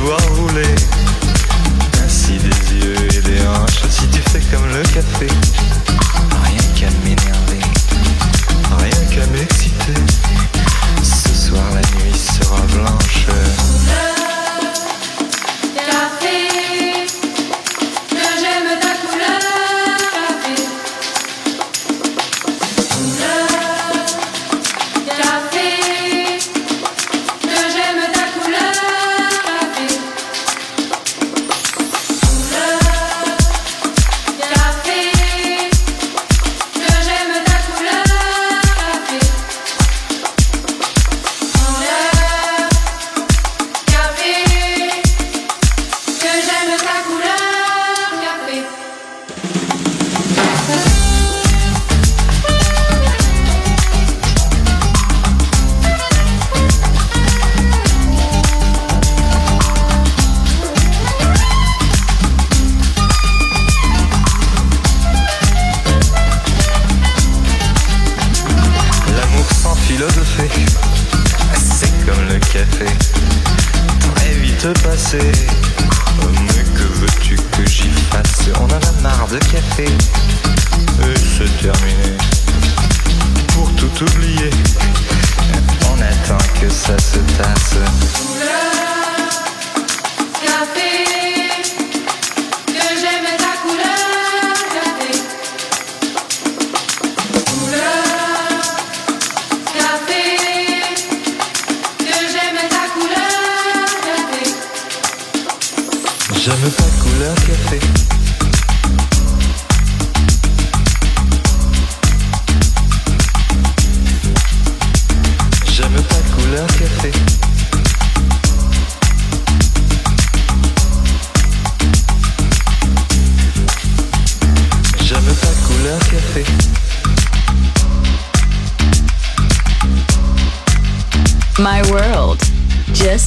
dois rouler.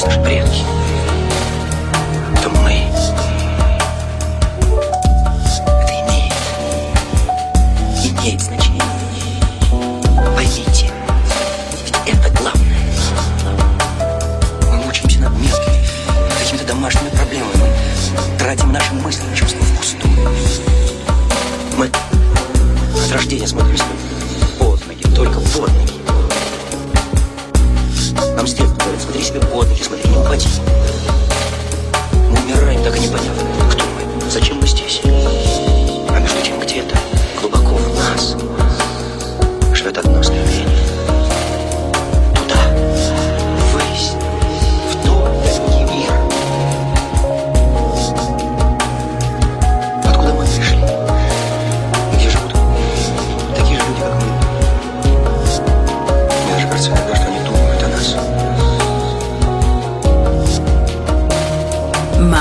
Пусть наши предки, мы, это имеет, значение. Поймите, это главное. Мы мучимся над мелкими, какими-то домашними проблемами. Мы тратим наши мысли, чувства впустую. Мы от рождения смотримся под ноги, только под ноги. Смотри себе под ноги, смотри, не упади. Мы умираем, так и не поняв, кто мы, зачем мы здесь.